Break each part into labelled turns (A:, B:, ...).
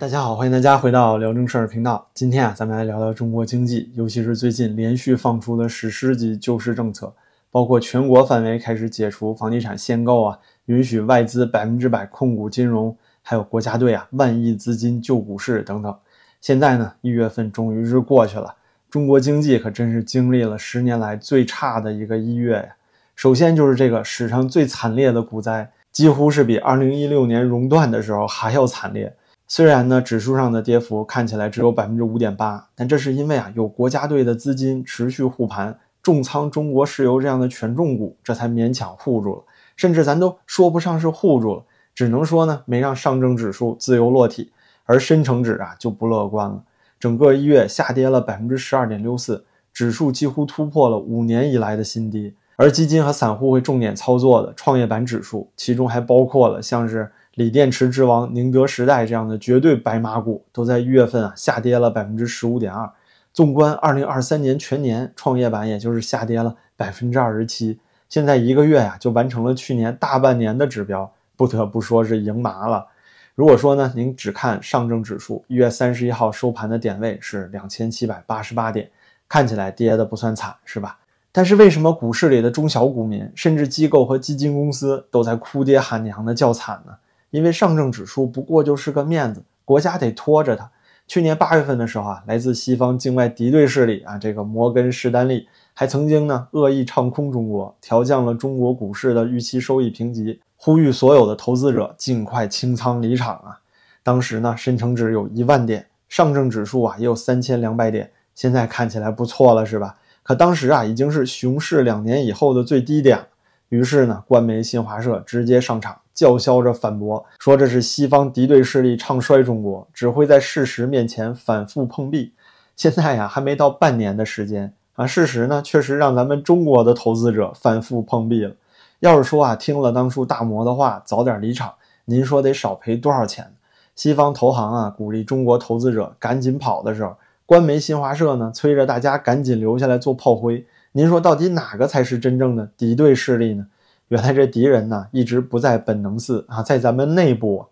A: 大家好，欢迎大家回到聊正事儿频道。今天啊，咱们来聊聊中国经济，尤其是最近连续放出的史诗级救市政策，包括全国范围开始解除房地产限购啊，允许外资百分之百控股金融，还有国家队啊万亿资金救股市等等。现在呢，一月份终于是过去了，中国经济可真是经历了十年来最差的一个一月呀。首先就是这个史上最惨烈的股灾，几乎是比二零一六年熔断的时候还要惨烈。虽然呢，指数上的跌幅看起来只有百分之五点八，但这是因为啊，有国家队的资金持续护盘，重仓中国石油这样的权重股，这才勉强护住了。甚至咱都说不上是护住了，只能说呢，没让上证指数自由落体。而深成指啊就不乐观了，整个一月下跌了百分之十二点六四，指数几乎突破了五年以来的新低。而基金和散户会重点操作的创业板指数，其中还包括了像是。锂电池之王宁德时代这样的绝对白马股都在一月份啊下跌了百分之十五点二。纵观二零二三年全年，创业板也就是下跌了百分之二十七。现在一个月呀就完成了去年大半年的指标，不得不说是赢麻了。如果说呢，您只看上证指数，一月三十一号收盘的点位是两千七百八十八点，看起来跌的不算惨，是吧？但是为什么股市里的中小股民，甚至机构和基金公司都在哭爹喊娘的叫惨呢？因为上证指数不过就是个面子，国家得拖着它。去年八月份的时候啊，来自西方境外敌对势力啊，这个摩根士丹利还曾经呢恶意唱空中国，调降了中国股市的预期收益评级，呼吁所有的投资者尽快清仓离场啊。当时呢，深成指有一万点，上证指数啊也有三千两百点，现在看起来不错了，是吧？可当时啊，已经是熊市两年以后的最低点了。于是呢，官媒新华社直接上场叫嚣着反驳，说这是西方敌对势力唱衰中国，只会在事实面前反复碰壁。现在呀，还没到半年的时间啊，事实呢，确实让咱们中国的投资者反复碰壁了。要是说啊，听了当初大摩的话，早点离场，您说得少赔多少钱？西方投行啊，鼓励中国投资者赶紧跑的时候，官媒新华社呢，催着大家赶紧留下来做炮灰。您说到底哪个才是真正的敌对势力呢？原来这敌人呢一直不在本能寺啊，在咱们内部。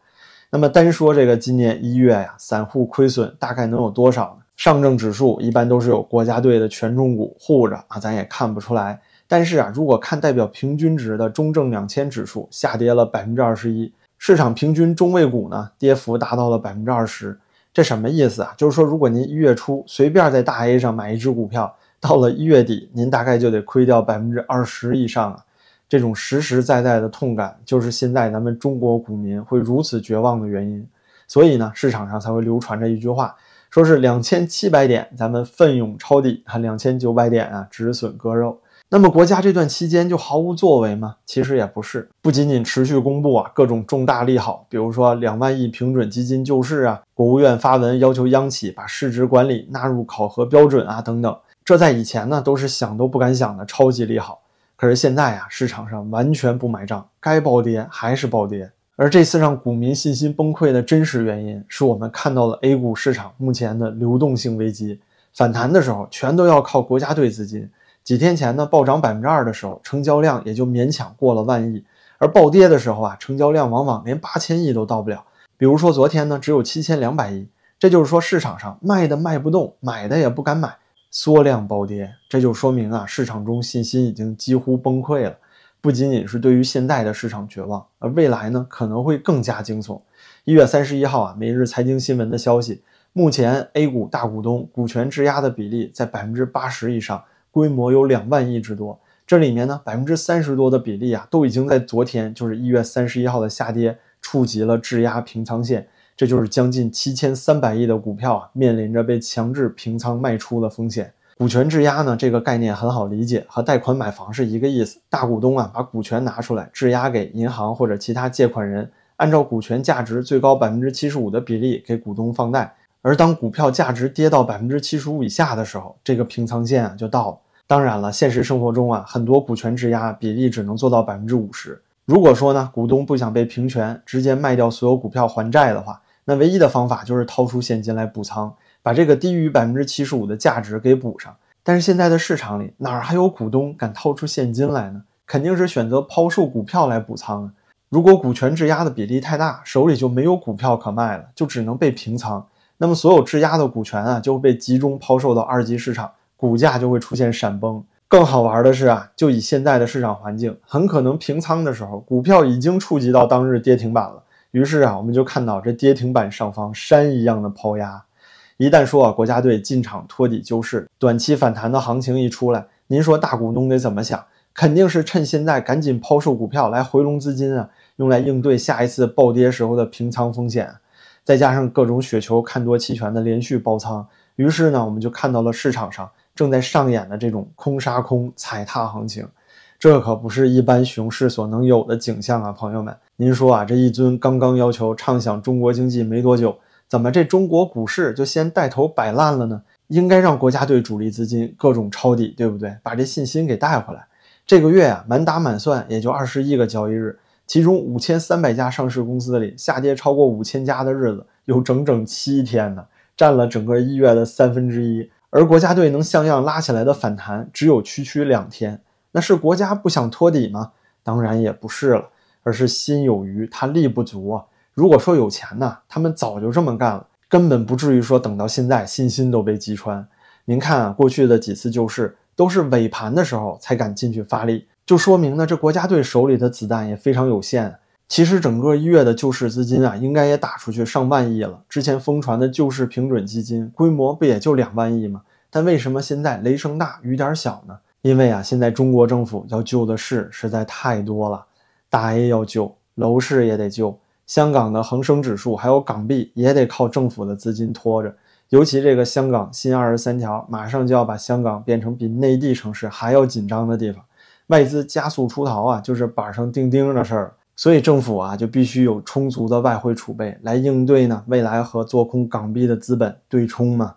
A: 那么单说这个今年一月呀，散户亏损大概能有多少呢？上证指数一般都是有国家队的权重股护着啊，咱也看不出来。但是啊，如果看代表平均值的中证两千指数下跌了百分之二十一，市场平均中位股呢跌幅达到了百分之二十，这什么意思啊？就是说，如果您一月初随便在大 A 上买一只股票。到了一月底，您大概就得亏掉百分之二十以上啊！这种实实在在的痛感，就是现在咱们中国股民会如此绝望的原因。所以呢，市场上才会流传着一句话，说是两千七百点，咱们奋勇抄底；还，两千九百点啊，止损割肉。那么国家这段期间就毫无作为吗？其实也不是，不仅仅持续公布啊各种重大利好，比如说两万亿平准基金救市啊，国务院发文要求央企把市值管理纳入考核标准啊，等等。这在以前呢都是想都不敢想的超级利好，可是现在啊市场上完全不买账，该暴跌还是暴跌。而这次让股民信心崩溃的真实原因，是我们看到了 A 股市场目前的流动性危机。反弹的时候全都要靠国家队资金，几天前呢暴涨百分之二的时候，成交量也就勉强过了万亿，而暴跌的时候啊，成交量往往连八千亿都到不了。比如说昨天呢只有七千两百亿，这就是说市场上卖的卖不动，买的也不敢买。缩量暴跌，这就说明啊，市场中信心已经几乎崩溃了。不仅仅是对于现在的市场绝望，而未来呢，可能会更加惊悚。一月三十一号啊，每日财经新闻的消息，目前 A 股大股东股权质押的比例在百分之八十以上，规模有两万亿之多。这里面呢，百分之三十多的比例啊，都已经在昨天，就是一月三十一号的下跌，触及了质押平仓线。这就是将近七千三百亿的股票啊，面临着被强制平仓卖出的风险。股权质押呢，这个概念很好理解，和贷款买房是一个意思。大股东啊，把股权拿出来质押给银行或者其他借款人，按照股权价值最高百分之七十五的比例给股东放贷。而当股票价值跌到百分之七十五以下的时候，这个平仓线啊就到了。当然了，现实生活中啊，很多股权质押比例只能做到百分之五十。如果说呢，股东不想被平权，直接卖掉所有股票还债的话，那唯一的方法就是掏出现金来补仓，把这个低于百分之七十五的价值给补上。但是现在的市场里哪儿还有股东敢掏出现金来呢？肯定是选择抛售股票来补仓啊。如果股权质押的比例太大，手里就没有股票可卖了，就只能被平仓。那么所有质押的股权啊，就会被集中抛售到二级市场，股价就会出现闪崩。更好玩的是啊，就以现在的市场环境，很可能平仓的时候，股票已经触及到当日跌停板了。于是啊，我们就看到这跌停板上方山一样的抛压。一旦说啊，国家队进场托底救市，短期反弹的行情一出来，您说大股东得怎么想？肯定是趁现在赶紧抛售股票来回笼资金啊，用来应对下一次暴跌时候的平仓风险。再加上各种雪球看多期权的连续爆仓，于是呢，我们就看到了市场上正在上演的这种空杀空踩踏行情。这可不是一般熊市所能有的景象啊，朋友们！您说啊，这一尊刚刚要求畅想中国经济没多久，怎么这中国股市就先带头摆烂了呢？应该让国家队主力资金各种抄底，对不对？把这信心给带回来。这个月啊，满打满算也就二十一个交易日，其中五千三百家上市公司里下跌超过五千家的日子有整整七天呢，占了整个一月的三分之一。而国家队能像样拉起来的反弹只有区区两天。那是国家不想托底吗？当然也不是了，而是心有余，他力不足啊。如果说有钱呢，他们早就这么干了，根本不至于说等到现在信心都被击穿。您看啊，过去的几次救市都是尾盘的时候才敢进去发力，就说明呢，这国家队手里的子弹也非常有限。其实整个一月的救市资金啊，应该也打出去上万亿了。之前疯传的救市平准基金规模不也就两万亿吗？但为什么现在雷声大雨点小呢？因为啊，现在中国政府要救的事实在太多了，大 A 要救，楼市也得救，香港的恒生指数还有港币也得靠政府的资金拖着。尤其这个香港新二十三条，马上就要把香港变成比内地城市还要紧张的地方，外资加速出逃啊，就是板上钉钉的事儿。所以政府啊，就必须有充足的外汇储备来应对呢，未来和做空港币的资本对冲嘛。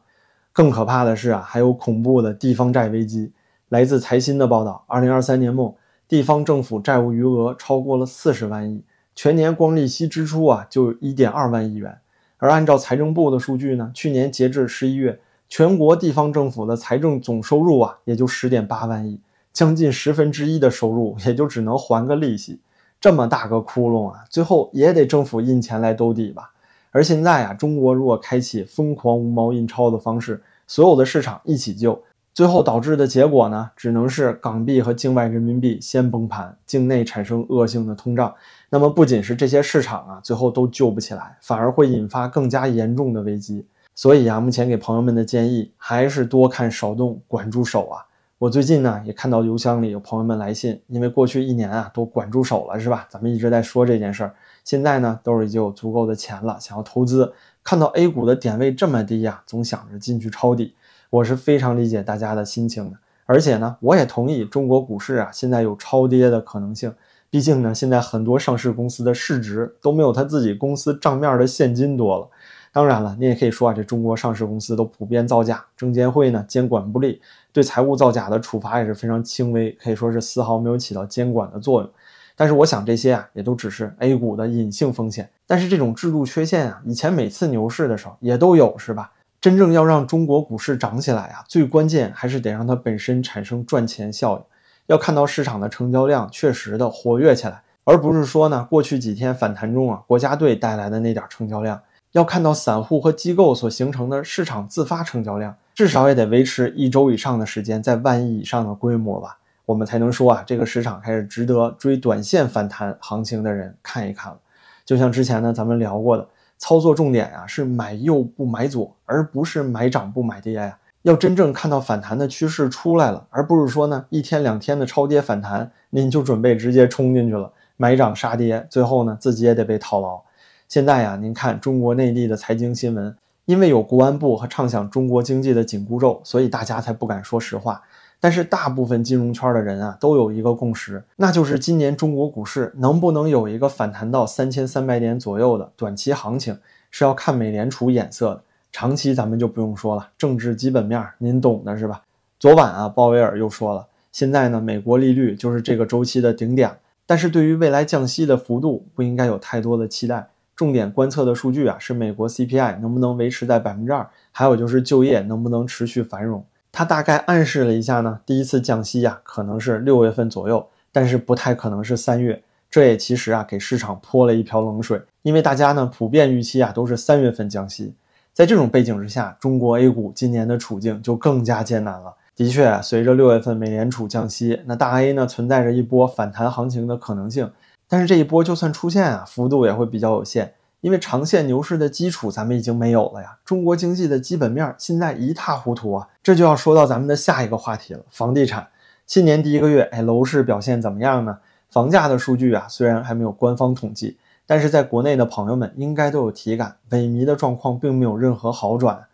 A: 更可怕的是啊，还有恐怖的地方债危机。来自财新的报道，二零二三年末，地方政府债务余额超过了四十万亿，全年光利息支出啊就一点二万亿元。而按照财政部的数据呢，去年截至十一月，全国地方政府的财政总收入啊也就十点八万亿，将近十分之一的收入也就只能还个利息，这么大个窟窿啊，最后也得政府印钱来兜底吧。而现在啊，中国如果开启疯狂无毛印钞的方式，所有的市场一起救。最后导致的结果呢，只能是港币和境外人民币先崩盘，境内产生恶性的通胀。那么不仅是这些市场啊，最后都救不起来，反而会引发更加严重的危机。所以啊，目前给朋友们的建议还是多看少动，管住手啊。我最近呢也看到邮箱里有朋友们来信，因为过去一年啊都管住手了，是吧？咱们一直在说这件事儿，现在呢兜里就有足够的钱了，想要投资，看到 A 股的点位这么低呀，总想着进去抄底。我是非常理解大家的心情的，而且呢，我也同意中国股市啊现在有超跌的可能性。毕竟呢，现在很多上市公司的市值都没有他自己公司账面的现金多了。当然了，你也可以说啊，这中国上市公司都普遍造假，证监会呢监管不力，对财务造假的处罚也是非常轻微，可以说是丝毫没有起到监管的作用。但是我想这些啊，也都只是 A 股的隐性风险。但是这种制度缺陷啊，以前每次牛市的时候也都有，是吧？真正要让中国股市涨起来啊，最关键还是得让它本身产生赚钱效应。要看到市场的成交量确实的活跃起来，而不是说呢，过去几天反弹中啊，国家队带来的那点成交量。要看到散户和机构所形成的市场自发成交量，至少也得维持一周以上的时间，在万亿以上的规模吧，我们才能说啊，这个市场开始值得追短线反弹行情的人看一看了。就像之前呢，咱们聊过的。操作重点啊是买右不买左，而不是买涨不买跌呀。要真正看到反弹的趋势出来了，而不是说呢一天两天的超跌反弹，您就准备直接冲进去了，买涨杀跌，最后呢自己也得被套牢。现在呀，您看中国内地的财经新闻，因为有国安部和畅想中国经济的紧箍咒，所以大家才不敢说实话。但是大部分金融圈的人啊，都有一个共识，那就是今年中国股市能不能有一个反弹到三千三百点左右的短期行情，是要看美联储眼色的。长期咱们就不用说了，政治基本面您懂的是吧？昨晚啊，鲍威尔又说了，现在呢，美国利率就是这个周期的顶点，但是对于未来降息的幅度不应该有太多的期待。重点观测的数据啊，是美国 CPI 能不能维持在百分之二，还有就是就业能不能持续繁荣。他大概暗示了一下呢，第一次降息呀，可能是六月份左右，但是不太可能是三月。这也其实啊给市场泼了一瓢冷水，因为大家呢普遍预期啊都是三月份降息。在这种背景之下，中国 A 股今年的处境就更加艰难了。的确，随着六月份美联储降息，那大 A 呢存在着一波反弹行情的可能性。但是这一波就算出现啊，幅度也会比较有限，因为长线牛市的基础咱们已经没有了呀。中国经济的基本面现在一塌糊涂啊，这就要说到咱们的下一个话题了，房地产。新年第一个月，哎，楼市表现怎么样呢？房价的数据啊，虽然还没有官方统计。但是在国内的朋友们应该都有体感，萎靡的状况并没有任何好转。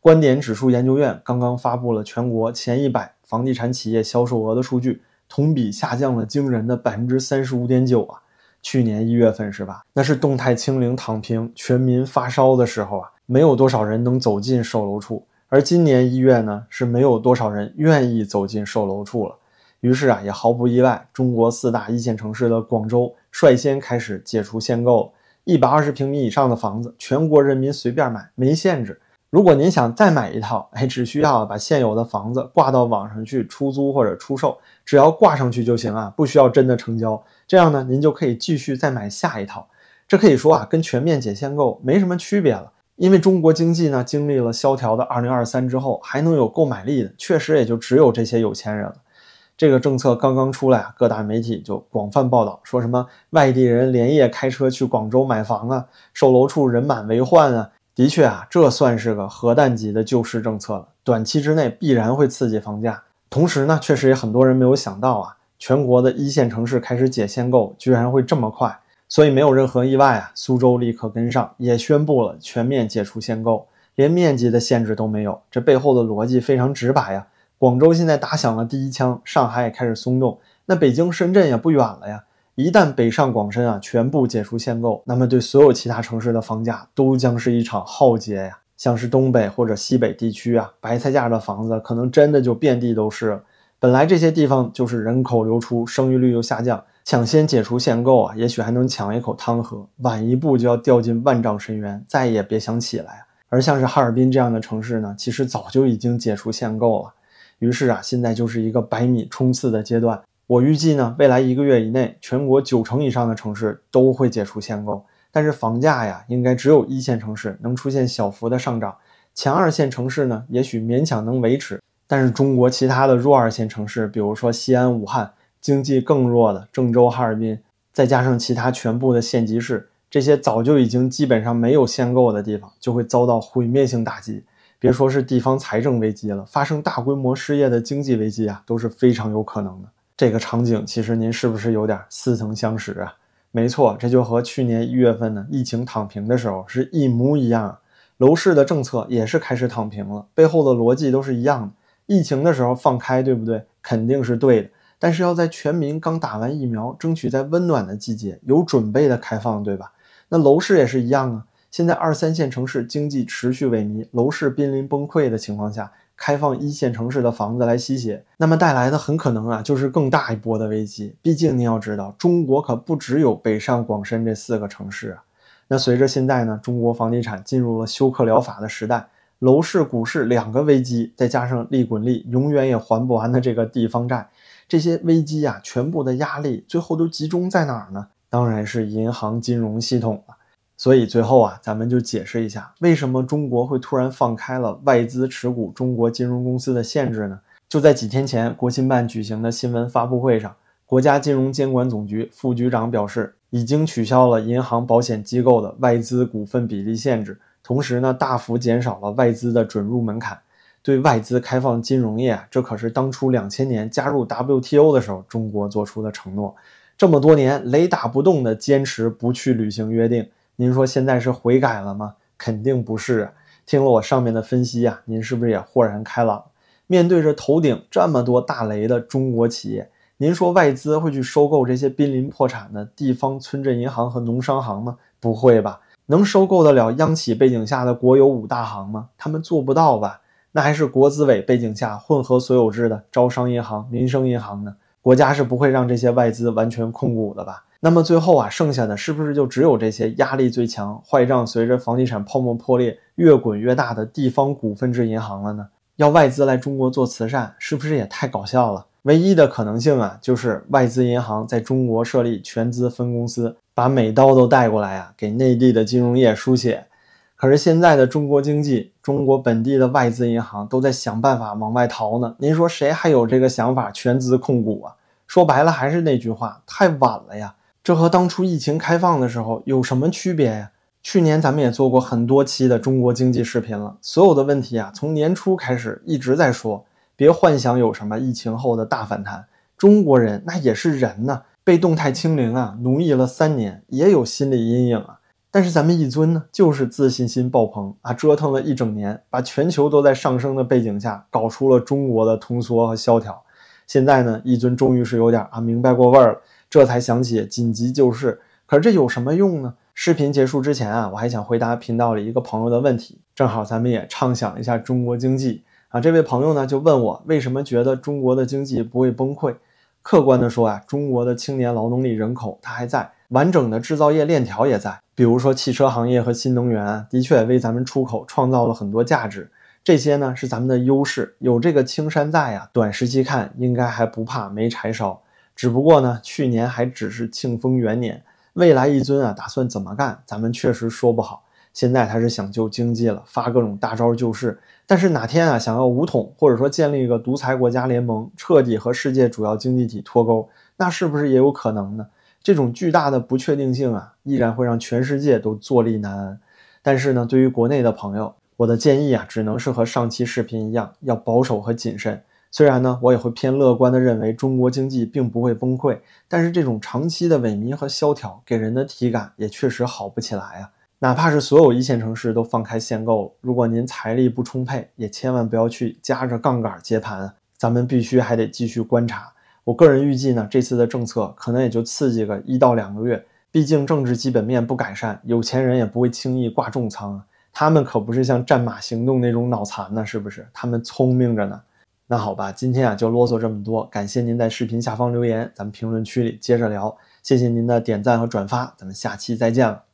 A: 观点指数研究院刚刚发布了全国前一百房地产企业销售额的数据，同比下降了惊人的百分之三十五点九啊！去年一月份是吧？那是动态清零、躺平、全民发烧的时候啊，没有多少人能走进售楼处。而今年一月呢，是没有多少人愿意走进售楼处了。于是啊，也毫不意外，中国四大一线城市的广州。率先开始解除限购，一百二十平米以上的房子，全国人民随便买，没限制。如果您想再买一套，哎，只需要把现有的房子挂到网上去出租或者出售，只要挂上去就行啊，不需要真的成交。这样呢，您就可以继续再买下一套。这可以说啊，跟全面解限购没什么区别了。因为中国经济呢，经历了萧条的二零二三之后，还能有购买力的，确实也就只有这些有钱人了。这个政策刚刚出来啊，各大媒体就广泛报道，说什么外地人连夜开车去广州买房啊，售楼处人满为患啊。的确啊，这算是个核弹级的救市政策了，短期之内必然会刺激房价。同时呢，确实也很多人没有想到啊，全国的一线城市开始解限购，居然会这么快。所以没有任何意外啊，苏州立刻跟上，也宣布了全面解除限购，连面积的限制都没有。这背后的逻辑非常直白呀。广州现在打响了第一枪，上海也开始松动，那北京、深圳也不远了呀。一旦北上广深啊全部解除限购，那么对所有其他城市的房价都将是一场浩劫呀。像是东北或者西北地区啊，白菜价的房子可能真的就遍地都是。本来这些地方就是人口流出，生育率又下降，抢先解除限购啊，也许还能抢一口汤喝，晚一步就要掉进万丈深渊，再也别想起来。而像是哈尔滨这样的城市呢，其实早就已经解除限购了。于是啊，现在就是一个百米冲刺的阶段。我预计呢，未来一个月以内，全国九成以上的城市都会解除限购。但是房价呀，应该只有一线城市能出现小幅的上涨，强二线城市呢，也许勉强能维持。但是中国其他的弱二线城市，比如说西安、武汉，经济更弱的郑州、哈尔滨，再加上其他全部的县级市，这些早就已经基本上没有限购的地方，就会遭到毁灭性打击。别说是地方财政危机了，发生大规模失业的经济危机啊，都是非常有可能的。这个场景其实您是不是有点似曾相识啊？没错，这就和去年一月份呢疫情躺平的时候是一模一样，楼市的政策也是开始躺平了，背后的逻辑都是一样的。疫情的时候放开，对不对？肯定是对的，但是要在全民刚打完疫苗，争取在温暖的季节有准备的开放，对吧？那楼市也是一样啊。现在二三线城市经济持续萎靡，楼市濒临崩溃的情况下，开放一线城市的房子来吸血，那么带来的很可能啊，就是更大一波的危机。毕竟您要知道，中国可不只有北上广深这四个城市啊。那随着现在呢，中国房地产进入了休克疗法的时代，楼市、股市两个危机，再加上利滚利永远也还不完的这个地方债，这些危机啊，全部的压力最后都集中在哪儿呢？当然是银行金融系统了。所以最后啊，咱们就解释一下，为什么中国会突然放开了外资持股中国金融公司的限制呢？就在几天前，国新办举行的新闻发布会上，国家金融监管总局副局长表示，已经取消了银行、保险机构的外资股份比例限制，同时呢，大幅减少了外资的准入门槛，对外资开放金融业，这可是当初两千年加入 WTO 的时候中国做出的承诺，这么多年雷打不动的坚持不去履行约定。您说现在是悔改了吗？肯定不是。听了我上面的分析啊，您是不是也豁然开朗？面对着头顶这么多大雷的中国企业，您说外资会去收购这些濒临破产的地方村镇银行和农商行吗？不会吧？能收购得了央企背景下的国有五大行吗？他们做不到吧？那还是国资委背景下混合所有制的招商银行、民生银行呢？国家是不会让这些外资完全控股的吧？那么最后啊，剩下的是不是就只有这些压力最强、坏账随着房地产泡沫破裂越滚越大的地方股份制银行了呢？要外资来中国做慈善，是不是也太搞笑了？唯一的可能性啊，就是外资银行在中国设立全资分公司，把美刀都带过来啊，给内地的金融业输血。可是现在的中国经济，中国本地的外资银行都在想办法往外逃呢。您说谁还有这个想法全资控股啊？说白了还是那句话，太晚了呀。这和当初疫情开放的时候有什么区别呀？去年咱们也做过很多期的中国经济视频了，所有的问题啊，从年初开始一直在说，别幻想有什么疫情后的大反弹。中国人那也是人呐，被动态清零啊奴役了三年，也有心理阴影啊。但是咱们一尊呢，就是自信心爆棚啊，折腾了一整年，把全球都在上升的背景下，搞出了中国的通缩和萧条。现在呢，一尊终于是有点啊明白过味儿了，这才想起紧急救市。可是这有什么用呢？视频结束之前啊，我还想回答频道里一个朋友的问题，正好咱们也畅想一下中国经济啊。这位朋友呢就问我，为什么觉得中国的经济不会崩溃？客观的说啊，中国的青年劳动力人口它还在，完整的制造业链条也在。比如说汽车行业和新能源，的确为咱们出口创造了很多价值。这些呢是咱们的优势，有这个青山在呀，短时期看应该还不怕没柴烧。只不过呢，去年还只是庆丰元年，未来一尊啊打算怎么干，咱们确实说不好。现在他是想救经济了，发各种大招救市。但是哪天啊想要武统，或者说建立一个独裁国家联盟，彻底和世界主要经济体脱钩，那是不是也有可能呢？这种巨大的不确定性啊，依然会让全世界都坐立难安。但是呢，对于国内的朋友，我的建议啊，只能是和上期视频一样，要保守和谨慎。虽然呢，我也会偏乐观的认为中国经济并不会崩溃，但是这种长期的萎靡和萧条给人的体感也确实好不起来啊。哪怕是所有一线城市都放开限购了，如果您财力不充沛，也千万不要去加着杠杆接盘。咱们必须还得继续观察。我个人预计呢，这次的政策可能也就刺激个一到两个月，毕竟政治基本面不改善，有钱人也不会轻易挂重仓啊。他们可不是像战马行动那种脑残呢，是不是？他们聪明着呢。那好吧，今天啊就啰嗦这么多，感谢您在视频下方留言，咱们评论区里接着聊。谢谢您的点赞和转发，咱们下期再见了。